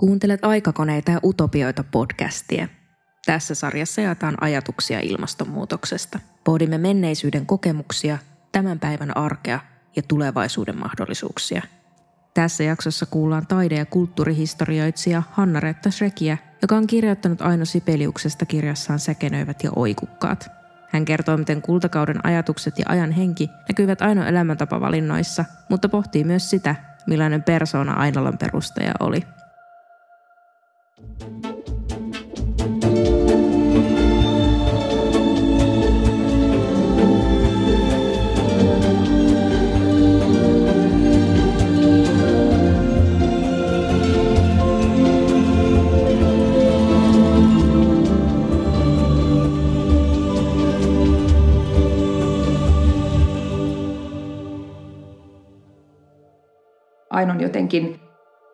Kuuntelet aikakoneita ja utopioita podcastia. Tässä sarjassa jaetaan ajatuksia ilmastonmuutoksesta. Pohdimme menneisyyden kokemuksia, tämän päivän arkea ja tulevaisuuden mahdollisuuksia. Tässä jaksossa kuullaan taide- ja kulttuurihistorioitsija Hanna-Retta Schrekiä, joka on kirjoittanut Aino Sipeliuksesta kirjassaan Säkenöivät ja oikukkaat. Hän kertoo, miten kultakauden ajatukset ja ajan henki näkyvät Aino elämäntapavalinnoissa, mutta pohtii myös sitä, millainen persoona Ainolan perustaja oli – Ainon jotenkin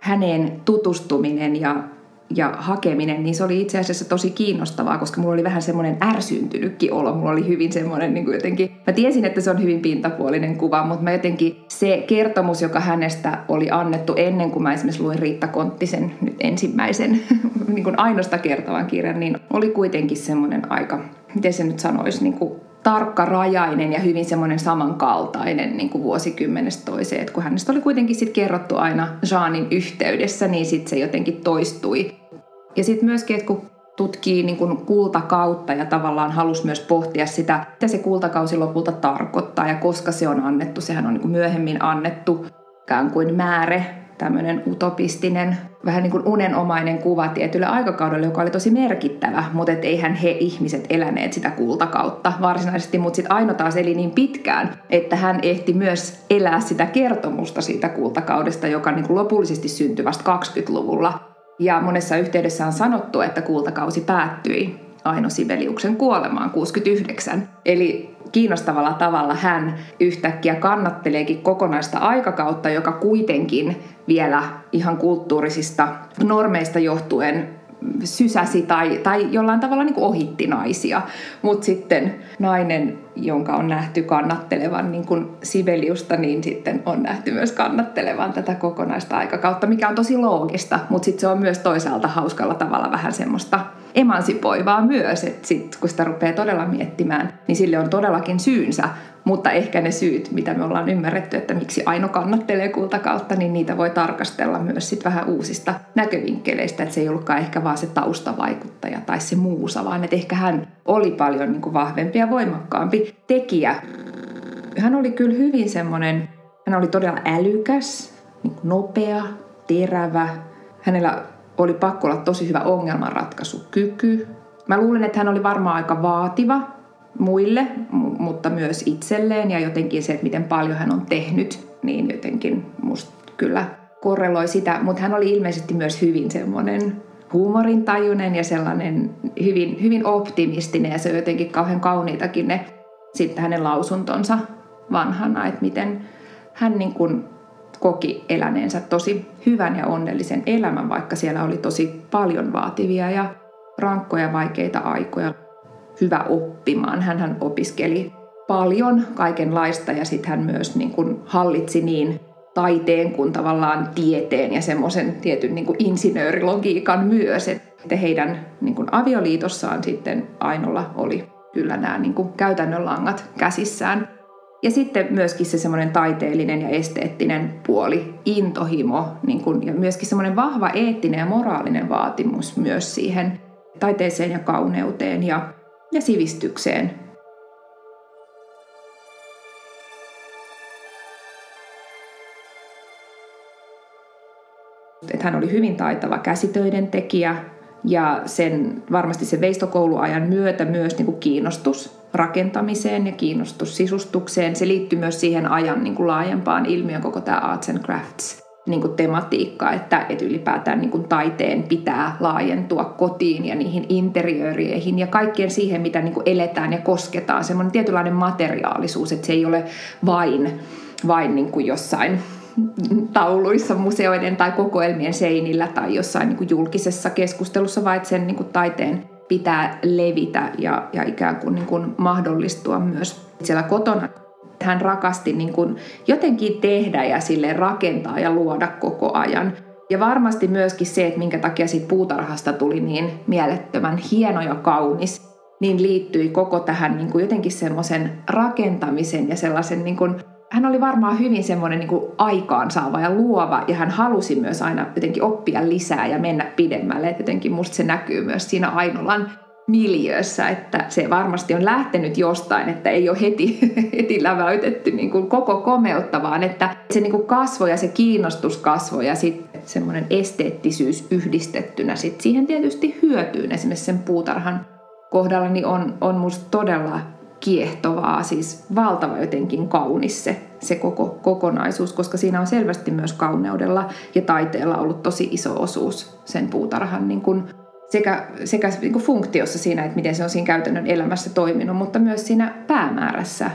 häneen tutustuminen ja, ja hakeminen, niin se oli itse asiassa tosi kiinnostavaa, koska mulla oli vähän semmoinen ärsyntynytkin olo. Mulla oli hyvin semmoinen niin jotenkin, mä tiesin, että se on hyvin pintapuolinen kuva, mutta mä jotenkin se kertomus, joka hänestä oli annettu ennen kuin mä esimerkiksi luin Riitta Konttisen nyt ensimmäisen niin kuin ainoasta kertovan kirjan, niin oli kuitenkin semmoinen aika, miten se nyt sanoisi, niin kuin tarkkarajainen ja hyvin semmoinen samankaltainen niin kuin vuosikymmenestä toiseen. Et kun hänestä oli kuitenkin sit kerrottu aina Jeanin yhteydessä, niin sitten se jotenkin toistui. Ja sitten myöskin, että kun tutkii niin kuin kultakautta ja tavallaan halusi myös pohtia sitä, mitä se kultakausi lopulta tarkoittaa ja koska se on annettu. Sehän on niin kuin myöhemmin annettu ikään kuin määre tämmöinen utopistinen, vähän niin kuin unenomainen kuva tietylle aikakaudelle, joka oli tosi merkittävä, mutta et eihän he ihmiset eläneet sitä kultakautta varsinaisesti, mutta sitten Aino taas eli niin pitkään, että hän ehti myös elää sitä kertomusta siitä kultakaudesta, joka niin kuin lopullisesti syntyi vasta 20-luvulla. Ja monessa yhteydessä on sanottu, että kultakausi päättyi Aino Sibeliuksen kuolemaan 69. Eli kiinnostavalla tavalla hän yhtäkkiä kannatteleekin kokonaista aikakautta, joka kuitenkin vielä ihan kulttuurisista normeista johtuen sysäsi tai, tai jollain tavalla niin ohitti naisia. Mutta sitten nainen, jonka on nähty kannattelevan niin kuin Sibeliusta, niin sitten on nähty myös kannattelevan tätä kokonaista aikakautta, mikä on tosi loogista, mutta sitten se on myös toisaalta hauskalla tavalla vähän semmoista emansipoivaa myös, että sit, kun sitä rupeaa todella miettimään, niin sille on todellakin syynsä, mutta ehkä ne syyt, mitä me ollaan ymmärretty, että miksi Aino kannattelee kultakautta, niin niitä voi tarkastella myös sit vähän uusista näkövinkkeleistä, että se ei ollutkaan ehkä vaan se taustavaikuttaja tai se muusa, vaan että ehkä hän oli paljon niin kuin vahvempi ja voimakkaampi tekijä. Hän oli kyllä hyvin semmoinen, hän oli todella älykäs, niin nopea, terävä. Hänellä oli pakko olla tosi hyvä ongelmanratkaisukyky. Mä luulen, että hän oli varmaan aika vaativa muille, mutta myös itselleen ja jotenkin se, että miten paljon hän on tehnyt, niin jotenkin musta kyllä korreloi sitä, mutta hän oli ilmeisesti myös hyvin semmoinen huumorintajuinen ja sellainen hyvin, hyvin optimistinen ja se on jotenkin kauhean kauniitakin ne sitten hänen lausuntonsa vanhana, että miten hän niin kuin koki eläneensä tosi hyvän ja onnellisen elämän, vaikka siellä oli tosi paljon vaativia ja rankkoja vaikeita aikoja. Hyvä oppimaan. hän opiskeli paljon kaikenlaista ja sitten hän myös niin kuin hallitsi niin taiteen kuin tavallaan tieteen ja semmoisen tietyn niin kuin insinöörilogiikan myös, että heidän niin kuin avioliitossaan sitten Ainolla oli kyllä nämä niin kuin käytännön langat käsissään. Ja sitten myöskin se semmoinen taiteellinen ja esteettinen puoli, intohimo niin kun, ja myöskin semmoinen vahva eettinen ja moraalinen vaatimus myös siihen taiteeseen ja kauneuteen ja, ja sivistykseen. Että hän oli hyvin taitava käsitöiden tekijä, ja sen, varmasti se veistokouluajan myötä myös niin kuin kiinnostus rakentamiseen ja kiinnostus sisustukseen. Se liittyy myös siihen ajan niin kuin laajempaan ilmiön koko tämä arts and crafts niin kuin tematiikka, että, että ylipäätään niin kuin taiteen pitää laajentua kotiin ja niihin interiööreihin ja kaikkeen siihen, mitä niin kuin eletään ja kosketaan. Semmoinen tietynlainen materiaalisuus, että se ei ole vain, vain niin kuin jossain tauluissa museoiden tai kokoelmien seinillä tai jossain niin kuin julkisessa keskustelussa, vaan että sen niin kuin taiteen pitää levitä ja, ja ikään kuin, niin kuin mahdollistua myös siellä kotona. Hän rakasti niin kuin jotenkin tehdä ja sille rakentaa ja luoda koko ajan. Ja varmasti myöskin se, että minkä takia siitä puutarhasta tuli niin mielettömän hieno ja kaunis, niin liittyi koko tähän niin kuin jotenkin semmoisen rakentamisen ja sellaisen niin kuin hän oli varmaan hyvin semmoinen niin aikaansaava ja luova ja hän halusi myös aina jotenkin oppia lisää ja mennä pidemmälle. Et jotenkin musta se näkyy myös siinä Ainolan miljöössä, että se varmasti on lähtenyt jostain, että ei ole heti, heti läväytetty niin kuin koko komeutta, vaan että se niin kuin kasvoi ja se kiinnostus kasvoi ja sitten semmoinen esteettisyys yhdistettynä sit siihen tietysti hyötyyn esimerkiksi sen puutarhan kohdalla niin on, on musta todella kiehtovaa, siis valtava jotenkin kaunis se, se koko kokonaisuus, koska siinä on selvästi myös kauneudella ja taiteella ollut tosi iso osuus sen puutarhan niin kuin sekä, sekä niin kuin funktiossa siinä, että miten se on siinä käytännön elämässä toiminut, mutta myös siinä päämäärässä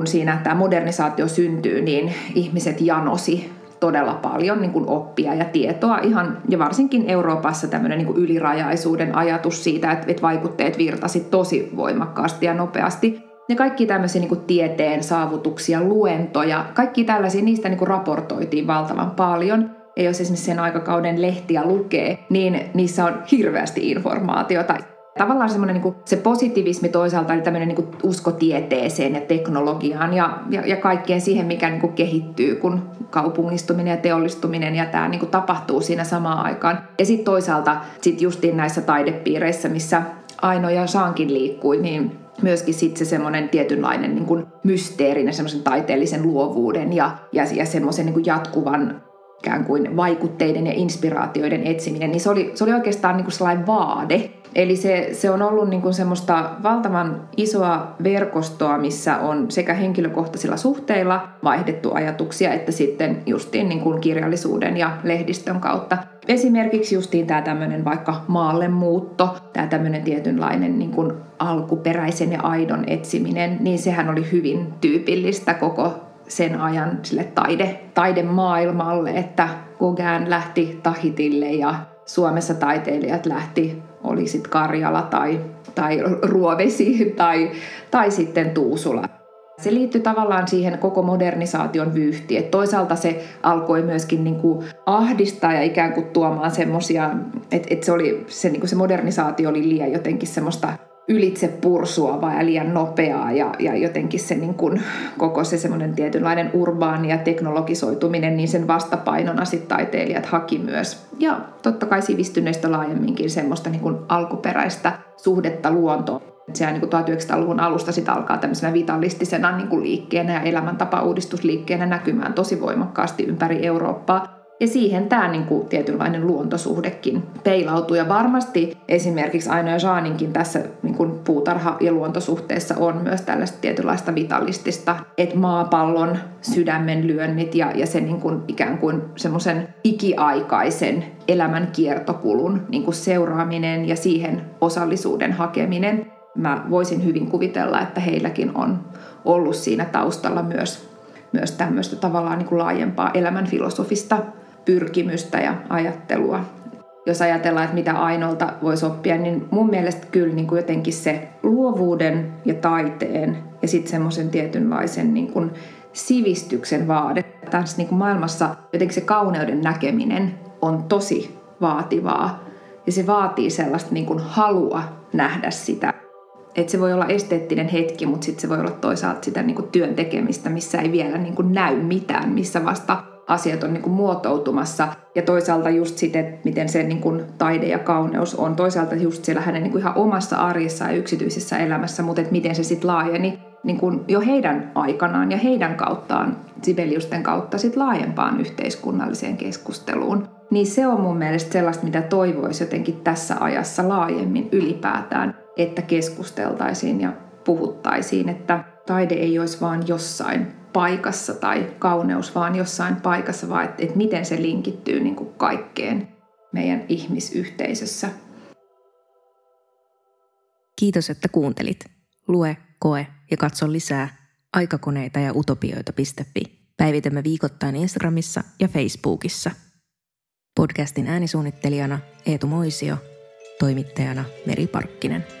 kun siinä tämä modernisaatio syntyy, niin ihmiset janosi todella paljon niin kuin oppia ja tietoa ihan, ja varsinkin Euroopassa tämmöinen niin kuin ylirajaisuuden ajatus siitä, että, että vaikutteet virtasi tosi voimakkaasti ja nopeasti. Ja kaikki tämmöisiä niin kuin tieteen saavutuksia, luentoja, kaikki tällaisia, niistä niin kuin raportoitiin valtavan paljon. Ja jos esimerkiksi sen aikakauden lehtiä lukee, niin niissä on hirveästi informaatiota tavallaan semmoinen niin se positivismi toisaalta, eli tämmöinen niin usko tieteeseen ja teknologiaan ja, ja, ja kaikkeen siihen, mikä niin kuin kehittyy, kun kaupungistuminen ja teollistuminen ja tämä niin kuin tapahtuu siinä samaan aikaan. Ja sitten toisaalta sit justiin näissä taidepiireissä, missä Aino ja Saankin liikkui, niin myöskin sitten se semmoinen tietynlainen niin kuin mysteerinen, semmoisen taiteellisen luovuuden ja, ja, ja semmoisen niin jatkuvan ikään kuin vaikutteiden ja inspiraatioiden etsiminen, niin se oli, se oli oikeastaan niin kuin sellainen vaade. Eli se, se on ollut niin kuin semmoista valtavan isoa verkostoa, missä on sekä henkilökohtaisilla suhteilla vaihdettu ajatuksia, että sitten justiin niin kuin kirjallisuuden ja lehdistön kautta. Esimerkiksi justiin tämä tämmöinen vaikka maalle muutto, tämä tämmöinen tietynlainen niin kuin alkuperäisen ja aidon etsiminen, niin sehän oli hyvin tyypillistä koko sen ajan sille taide, taidemaailmalle, että Gauguin lähti Tahitille ja Suomessa taiteilijat lähti, oli sitten Karjala tai, tai Ruovesi tai, tai sitten Tuusula. Se liittyy tavallaan siihen koko modernisaation vyyhtiin. Toisaalta se alkoi myöskin niinku ahdistaa ja ikään kuin tuomaan semmoisia, että et se, oli, se, niinku se modernisaatio oli liian jotenkin semmoista ylitse pursuavaa ja liian nopeaa ja, ja jotenkin se niin kuin, koko se semmoinen tietynlainen urbaani ja teknologisoituminen, niin sen vastapainona sitten taiteilijat haki myös. Ja totta kai sivistyneistä laajemminkin semmoista niin kuin alkuperäistä suhdetta luontoon. Sehän niin 1900-luvun alusta sitten alkaa tämmöisenä vitalistisena niin kuin liikkeenä ja elämäntapa-uudistusliikkeenä näkymään tosi voimakkaasti ympäri Eurooppaa. Ja siihen tämä niin kuin, tietynlainen luontosuhdekin peilautuu. Ja varmasti esimerkiksi Aino ja Jaaninkin tässä niin kuin puutarha- ja luontosuhteessa on myös tällaista tietynlaista vitallistista, että maapallon sydämen lyönnit ja, ja se niin kuin, ikään kuin semmoisen ikiaikaisen elämän kiertokulun niin kuin seuraaminen ja siihen osallisuuden hakeminen. Mä voisin hyvin kuvitella, että heilläkin on ollut siinä taustalla myös myös tämmöistä tavallaan niin kuin laajempaa elämän filosofista pyrkimystä ja ajattelua. Jos ajatellaan, että mitä Ainolta voisi oppia, niin mun mielestä kyllä niin kuin jotenkin se luovuuden ja taiteen ja sitten semmoisen tietynlaisen niin kuin sivistyksen vaade. Tässä niin kuin maailmassa jotenkin se kauneuden näkeminen on tosi vaativaa ja se vaatii sellaista niin kuin halua nähdä sitä. Että se voi olla esteettinen hetki, mutta sitten se voi olla toisaalta sitä niin kuin työn tekemistä, missä ei vielä niin kuin näy mitään, missä vasta asiat on niin kuin muotoutumassa. Ja toisaalta just sitten, miten se niin kuin taide ja kauneus on. Toisaalta just siellä hänen niin kuin ihan omassa arjessa ja yksityisessä elämässä, mutta että miten se sitten laajeni niin kuin jo heidän aikanaan ja heidän kauttaan, Sibeliusten kautta sit laajempaan yhteiskunnalliseen keskusteluun. Niin se on mun mielestä sellaista, mitä toivoisi jotenkin tässä ajassa laajemmin ylipäätään, että keskusteltaisiin ja puhuttaisiin, että taide ei olisi vaan jossain paikassa tai kauneus vaan jossain paikassa, vaan että, että miten se linkittyy niin kuin kaikkeen meidän ihmisyhteisössä. Kiitos, että kuuntelit. Lue, koe ja katso lisää aikakoneita ja utopioita.fi. Päivitämme viikoittain Instagramissa ja Facebookissa. Podcastin äänisuunnittelijana Eetu Moisio, toimittajana Meri Parkkinen.